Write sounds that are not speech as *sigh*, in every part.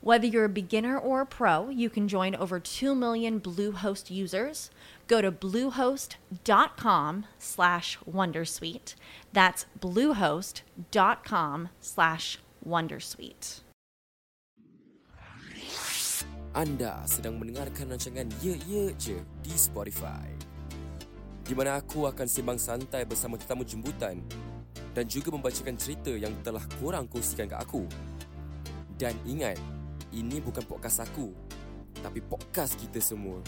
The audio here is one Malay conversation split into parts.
Whether you're a beginner or a pro, you can join over 2 million Bluehost users. Go to bluehost.com slash wondersuite. That's bluehost.com slash wondersuite. Anda sedang mendengarkan rancangan Ye Ye Je di Spotify. Di mana aku akan sembang santai bersama tetamu jemputan dan juga membacakan cerita yang telah korang kongsikan ke aku. Dan ingat, ini bukan podcast aku, tapi podcast kita semua.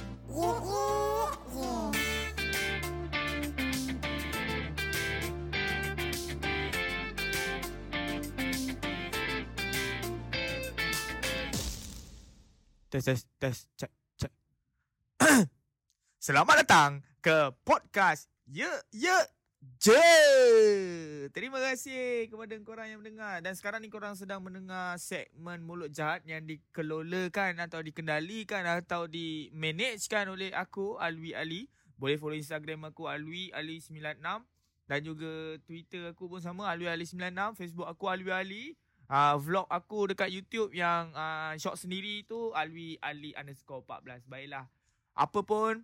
Tes tes tes cek cek. *coughs* Selamat datang ke podcast Ye Ye Je. Terima kasih kepada korang yang mendengar dan sekarang ni korang sedang mendengar segmen Mulut Jahat yang dikelolakan atau dikendalikan atau di managekan oleh aku Alwi Ali. Boleh follow Instagram aku Alwi Ali 96 dan juga Twitter aku pun sama Alwi Ali 96, Facebook aku Alwi Ali. Uh, vlog aku dekat YouTube yang uh, short sendiri tu Alwi Ali underscore 14. Baiklah. Apa pun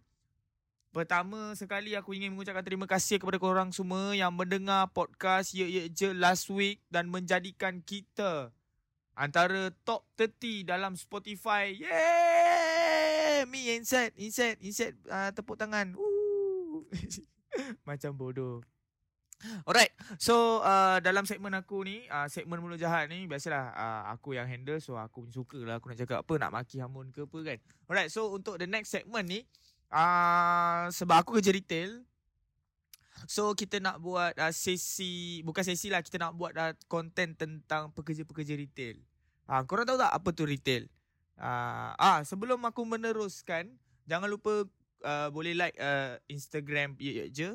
Pertama sekali aku ingin mengucapkan terima kasih kepada korang semua yang mendengar podcast Ye Ye Je last week dan menjadikan kita antara top 30 dalam Spotify. Yeay! Me inside, inside, inside uh, tepuk tangan. *laughs* Macam bodoh. Alright, so uh, dalam segmen aku ni, uh, segmen mulut jahat ni, biasalah uh, aku yang handle, so aku suka lah aku nak cakap apa, nak maki hamun ke apa kan. Alright, so untuk the next segment ni, uh, sebab aku kerja retail, so kita nak buat uh, sesi, bukan sesi lah, kita nak buat uh, content tentang pekerja-pekerja retail. Uh, korang tahu tak apa tu retail? Uh, ah, sebelum aku meneruskan, jangan lupa uh, boleh like uh, Instagram ye, ye je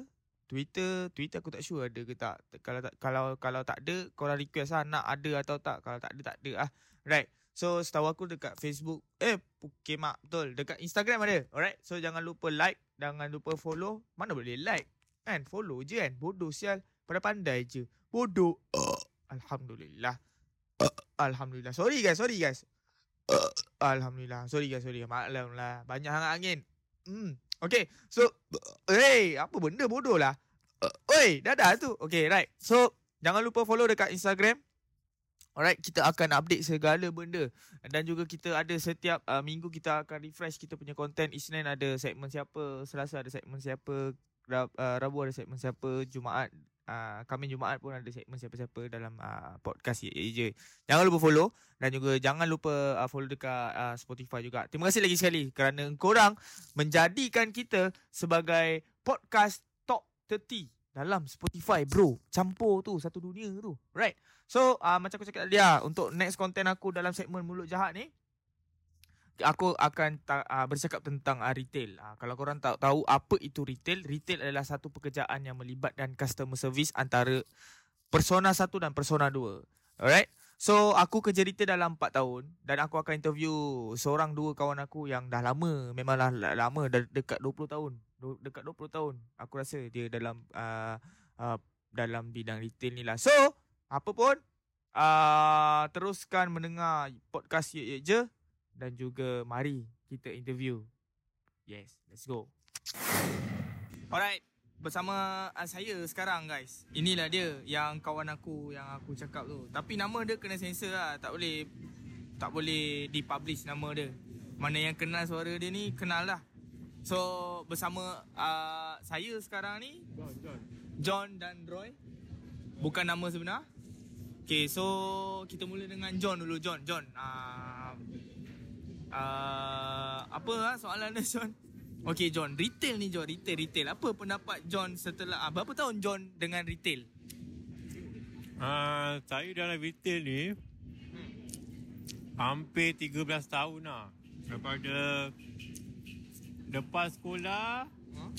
Twitter, Twitter aku tak sure ada ke tak. Kalau tak kalau kalau tak ada, korang request lah nak ada atau tak. Kalau tak ada tak ada ah. Right. So setahu aku dekat Facebook, eh okay mak betul. Dekat Instagram ada. Alright. So jangan lupa like, jangan lupa follow. Mana boleh like? Kan follow je kan. Bodoh sial. Pada pandai je. Bodoh. Uh, Alhamdulillah. Uh, Alhamdulillah. Sorry guys, sorry guys. Uh, Alhamdulillah. Sorry guys, sorry. Maklum lah. Banyak hangat angin. Hmm. Okay. So, hey, apa benda bodoh lah. Oi, dah dah tu. Okay, right. So, jangan lupa follow dekat Instagram. Alright, kita akan update segala benda. Dan juga kita ada setiap uh, minggu kita akan refresh kita punya content. Isnin ada segmen siapa, Selasa ada segmen siapa, Rab, uh, Rabu ada segmen siapa, Jumaat Uh, kami Jumaat pun ada segmen siapa-siapa dalam uh, podcast ye je. Jangan lupa follow dan juga jangan lupa uh, follow dekat uh, Spotify juga. Terima kasih lagi sekali kerana korang menjadikan kita sebagai podcast top 30 dalam Spotify bro. Campur tu satu dunia tu. Right. So uh, macam aku cakap tadi lah, untuk next content aku dalam segmen Mulut Jahat ni aku akan ta- uh, bercakap tentang uh, retail. Uh, kalau korang tahu tahu apa itu retail, retail adalah satu pekerjaan yang melibatkan customer service antara persona satu dan persona dua. Alright. So aku kerja retail dalam 4 tahun dan aku akan interview seorang dua kawan aku yang dah lama, memanglah lama dah dekat 20 tahun. Dekat 20 tahun aku rasa dia dalam uh, uh, dalam bidang retail ni lah. So, apa pun uh, teruskan mendengar podcast Ye Ye Je dan juga mari kita interview. Yes, let's go. Alright, bersama saya sekarang guys. Inilah dia yang kawan aku yang aku cakap tu. Tapi nama dia kena sensor lah, tak boleh tak boleh dipublish nama dia. Mana yang kenal suara dia ni kenal lah. So bersama uh, saya sekarang ni John, John. John dan Roy. Bukan nama sebenar. Okay, so kita mula dengan John dulu. John, John. Uh, uh, apa lah soalan dia, John? Okay, John. Retail ni, John. Retail, retail. Apa pendapat John setelah... Uh, berapa tahun John dengan retail? Uh, saya dalam retail ni hampir 13 tahun lah. Daripada lepas sekolah Huh?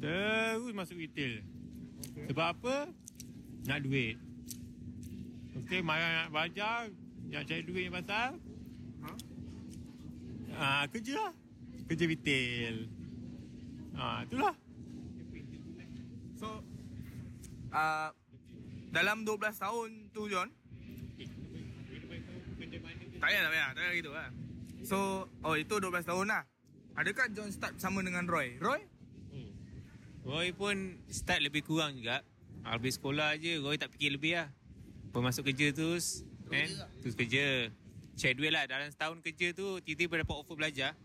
terus masuk retail. Okay. Sebab apa? Nak duit. Okey, marah nak belajar, nak cari duit ni pasal. Huh? Ah, kerja lah. Kerja retail. Ah, itulah. So, uh, dalam 12 tahun tu, John, tak payah, tak payah. Tak payah gitu lah. So, oh itu 12 tahun lah. Adakah John start sama dengan Roy? Roy? Roy pun start lebih kurang juga. Habis sekolah je, Roy tak fikir lebih lah. Lepas masuk kerja terus, kan? Terus kerja. Share duit lah. Dalam setahun kerja tu, tiba-tiba dapat offer belajar.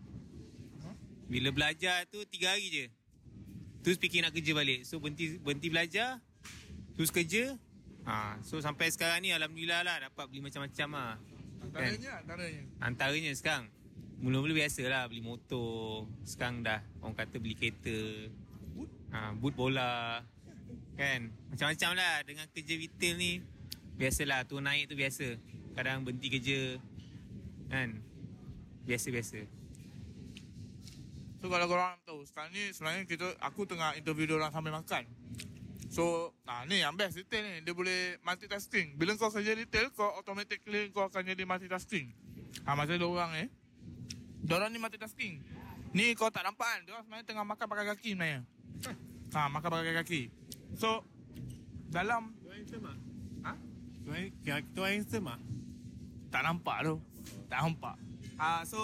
Bila belajar tu, tiga hari je. Terus fikir nak kerja balik. So, berhenti berhenti belajar. Terus kerja. Ha, so, sampai sekarang ni, Alhamdulillah lah. Dapat beli macam-macam lah. Antaranya, antaranya. Antaranya sekarang Mula-mula biasa lah Beli motor. Sekarang dah Orang kata beli kereta. Ha, Boot bola. Kan? Macam-macam lah Dengan kerja retail ni. Biasalah Tu naik tu biasa. Kadang berhenti kerja. Kan? Biasa-biasa. So kalau korang tahu Sekarang ni sebenarnya kita Aku tengah interview orang sambil makan. So nah, Ni yang best retail ni. Dia boleh multitasking. Bila kau kerja retail Kau automatically Kau akan jadi multitasking. Ha, Macam ada orang eh Diorang ni multitasking Ni kau tak nampak kan? Diorang sebenarnya tengah makan pakai kaki sebenarnya. Ha, Makan pakai kaki. So Dalam Tu handsome ah? ha? Tu handsome ah? Tak nampak tu. Tak nampak. Uh, So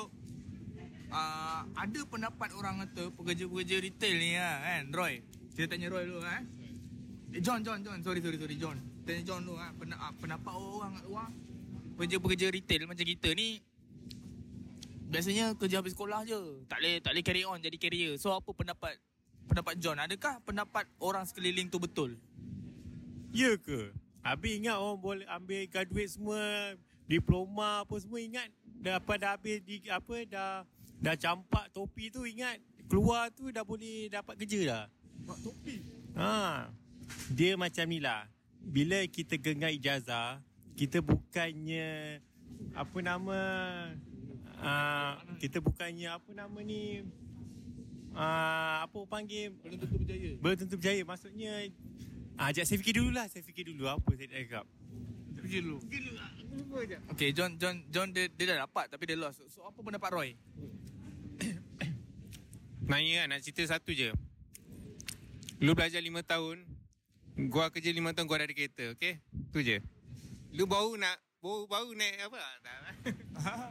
uh, Ada pendapat orang kata Pekerja-pekerja retail ni lah kan? Roy? Kita tanya Roy dulu kan eh, John, John, John. Sorry, sorry, sorry John. Tanya John dulu kan Pendapat orang kat luar. Pekerja-pekerja retail macam kita ni Biasanya kerja habis sekolah je Tak boleh, tak boleh carry on jadi carrier So apa pendapat Pendapat John Adakah pendapat orang sekeliling tu betul? Ya ke? Habis ingat orang boleh ambil graduate semua diploma apa semua ingat dah apa dah habis di apa dah dah campak topi tu ingat keluar tu dah boleh dapat kerja dah. Mak topi Ha. Dia macam ni lah. Bila kita genggam ijazah, kita bukannya apa nama uh, kita bukannya apa nama ni? Uh, apa panggil? Belum tentu berjaya. Belum tentu berjaya. Maksudnya ah uh, saya fikir dulu lah. Saya fikir dulu. Apa saya nak cakap? Fikir dulu. Fikir dulu Aku lupa je. Okay John John John dia, dia dah dapat Tapi dia lost. So apa pendapat Roy? Nanya kan nak cerita satu je. Lu belajar lima tahun Gua kerja lima tahun gua dah ada kereta Okay? Tu je. Lu baru nak Baru, baru naik apa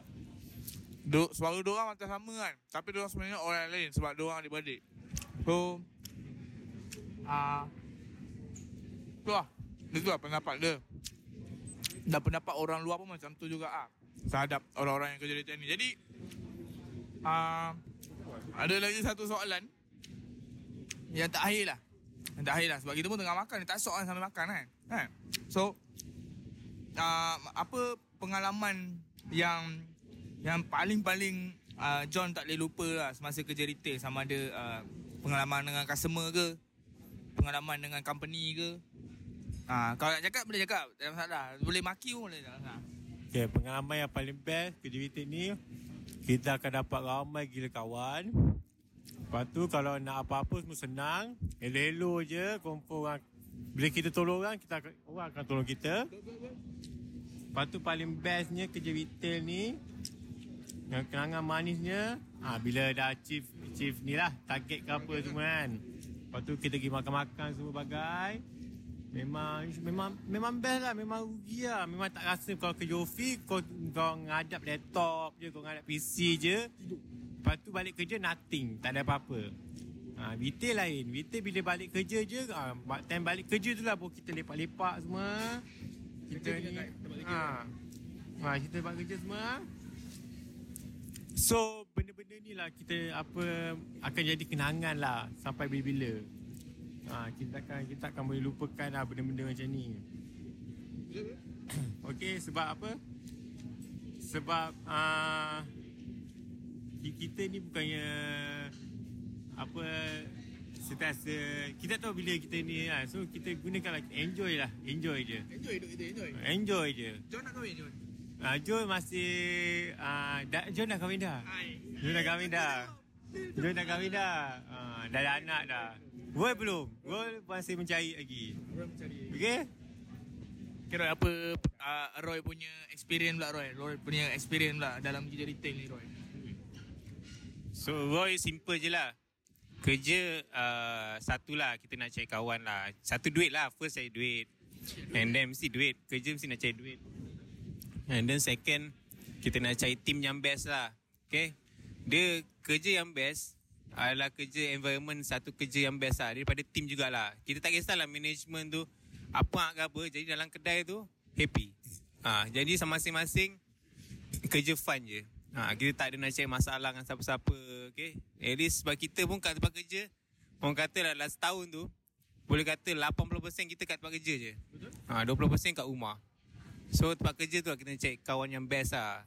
*laughs* tak. Do, suara dia orang macam sama kan? Tapi dia orang sebenarnya orang lain Sebab dia orang adik-beradik. So ah, Tu lah. Lah pendapat dia. Dan pendapat orang luar pun macam tu juga ah Terhadap orang-orang yang kerja di ni Jadi ah, Ada lagi satu soalan. Yang terakhir lah. Yang terakhir lah. Sebab kita pun tengah makan. Tak sok kan sambil makan kan, kan? So uh, Apa pengalaman yang yang paling-paling uh, John tak boleh lupa lah semasa kerja retail sama ada uh, pengalaman dengan customer ke pengalaman dengan company ke uh, kalau nak cakap boleh cakap tak masalah boleh maki pun boleh. Okay, pengalaman yang paling best kerja retail ni kita akan dapat ramai gila kawan. Lepas tu kalau nak apa-apa semua senang, elo-elo je, kumpul orang. Bila kita tolong orang, kita akan, orang akan tolong kita. Lepas tu paling bestnya kerja retail ni kenangan manisnya? Ha, bila dah achieve achieve ni lah target ke apa semua kan. Lepas tu kita pergi makan-makan semua bagai. Memang memang memang best lah memang rugi lah. Memang tak rasa kalau kerja office kau kau ngadap laptop je kau ngadap PC je. Lepas tu balik kerja nothing tak ada apa-apa. Ha, retail lain. Retail bila balik kerja je ha, time balik kerja tu lah baru kita lepak-lepak semua. Kita ni ha, ha, kita balik kerja semua So benda-benda ni lah kita apa akan jadi kenangan lah sampai bila-bila. Ha, kita akan kita akan boleh lupakan lah benda-benda macam ni. *coughs* Okey, sebab apa? Sebab uh, kita ni bukannya apa sentiasa kita tahu bila kita ni lah. So kita gunakan lah enjoy lah, enjoy je. Enjoy hidup kita, enjoy. Enjoy je. John nak kahwin, John? Uh, John masih uh, dah, John dah kahwin dah. Hai. John dah kahwin dah. John dah kahwin dah. Uh, dah ada anak dah. Roy belum. Roy masih mencari lagi. Orang mencari. Okay? Kira apa uh, Roy punya experience pula Roy? Roy punya experience pula dalam kerja retail ni Roy. So Roy simple je lah Kerja uh, Satu lah Kita nak cari kawan lah Satu duit lah First cari duit And then mesti duit Kerja mesti nak cari duit And then second Kita nak cari team yang best lah Okay Dia kerja yang best Adalah kerja environment Satu kerja yang best lah Daripada team jugalah Kita tak kisahlah management tu Apa ke apa Jadi dalam kedai tu Happy ha, Jadi masing-masing Kerja fun je Ha, kita tak ada nak cari masalah dengan siapa-siapa. Okay? At least sebab kita pun kat tempat kerja, orang kata lah last tahun tu, boleh kata 80% kita kat tempat kerja je. Betul? Ha, 20% kat rumah. So tempat kerja tu lah kita cari kawan yang best lah.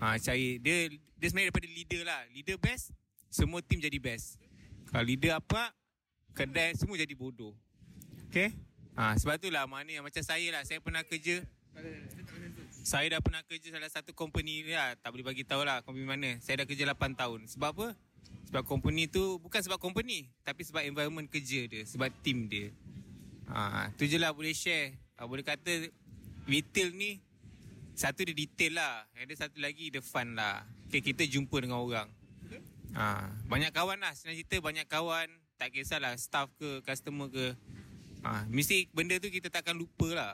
Ha, cari, dia, dia sebenarnya daripada leader lah. Leader best, semua team jadi best. Kalau leader apa, kedai semua jadi bodoh. Okay? Ha, sebab tu lah mana yang macam saya lah. Saya pernah kerja, saya dah pernah kerja salah satu company lah. Tak boleh bagi tahu lah company mana. Saya dah kerja 8 tahun. Sebab apa? Sebab company tu bukan sebab company. Tapi sebab environment kerja dia. Sebab team dia. Ha, tu je lah boleh share. Ha, boleh kata retail ni satu dia detail lah. Ada satu lagi dia fun lah. Okay, kita jumpa dengan orang. Ha, banyak kawan lah. Senang cerita banyak kawan. Tak kisahlah staff ke, customer ke. Ha, mesti benda tu kita takkan lupa lah.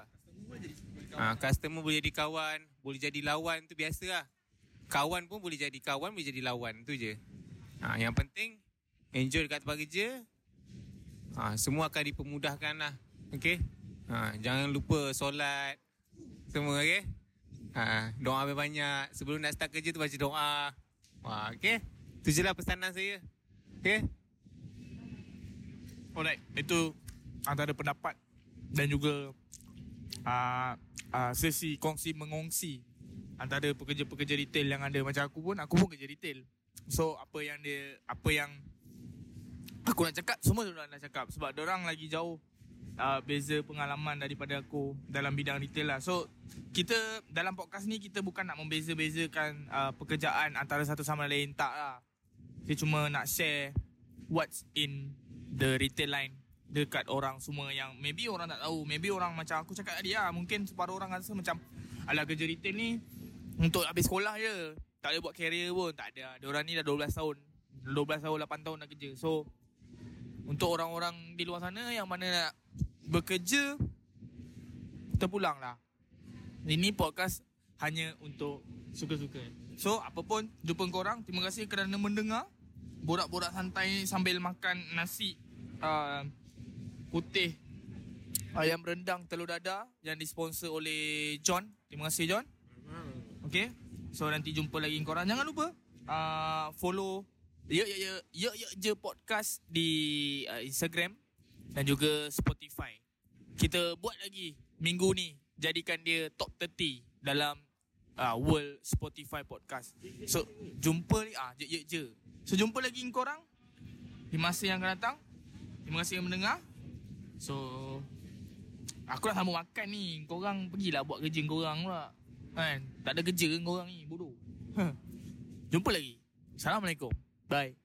Ha, customer boleh jadi kawan, boleh jadi lawan tu biasa lah. Kawan pun boleh jadi kawan, boleh jadi lawan tu je. Ha, yang penting enjoy dekat tempat kerja. Ha, semua akan dipermudahkan lah. Okay? Ha, jangan lupa solat. Semua okay? Ha, doa banyak. Sebelum nak start kerja tu baca doa. Ha, okay? Tu je lah pesanan saya. Okay? Alright, itu antara pendapat dan juga uh, uh, sesi kongsi mengongsi antara pekerja-pekerja retail yang ada macam aku pun aku pun kerja retail. So apa yang dia apa yang aku nak cakap semua orang nak cakap sebab orang lagi jauh uh, beza pengalaman daripada aku dalam bidang retail lah. So kita dalam podcast ni kita bukan nak membeza-bezakan uh, pekerjaan antara satu sama lain. Tak lah. Kita cuma nak share what's in the retail line dekat orang semua yang maybe orang tak tahu. Maybe orang macam aku cakap tadi lah mungkin separuh orang rasa macam ala kerja retail ni untuk habis sekolah je. Tak boleh buat career pun. Tak ada. Dia orang ni dah 12 tahun. 12 tahun 8 tahun dah kerja. So untuk orang-orang di luar sana yang mana nak bekerja terpulang lah ini podcast hanya untuk suka-suka so apapun jumpa korang terima kasih kerana mendengar borak-borak santai sambil makan nasi uh, putih ayam rendang telur dadah yang disponsor oleh John. Terima kasih John. Okay. So nanti jumpa lagi korang. Jangan lupa uh, follow Ya Ya Ya Ya Ya Je podcast di uh, Instagram dan juga Spotify. Kita buat lagi minggu ni jadikan dia top 30 dalam uh, world Spotify podcast. So jumpa ah Je Ya Je. So jumpa lagi korang di masa yang akan datang. Terima kasih yang mendengar. So Aku dah sama makan ni Korang pergilah buat kerja korang pula Kan Tak ada kerja korang ni Bodoh Jumpa lagi Assalamualaikum Bye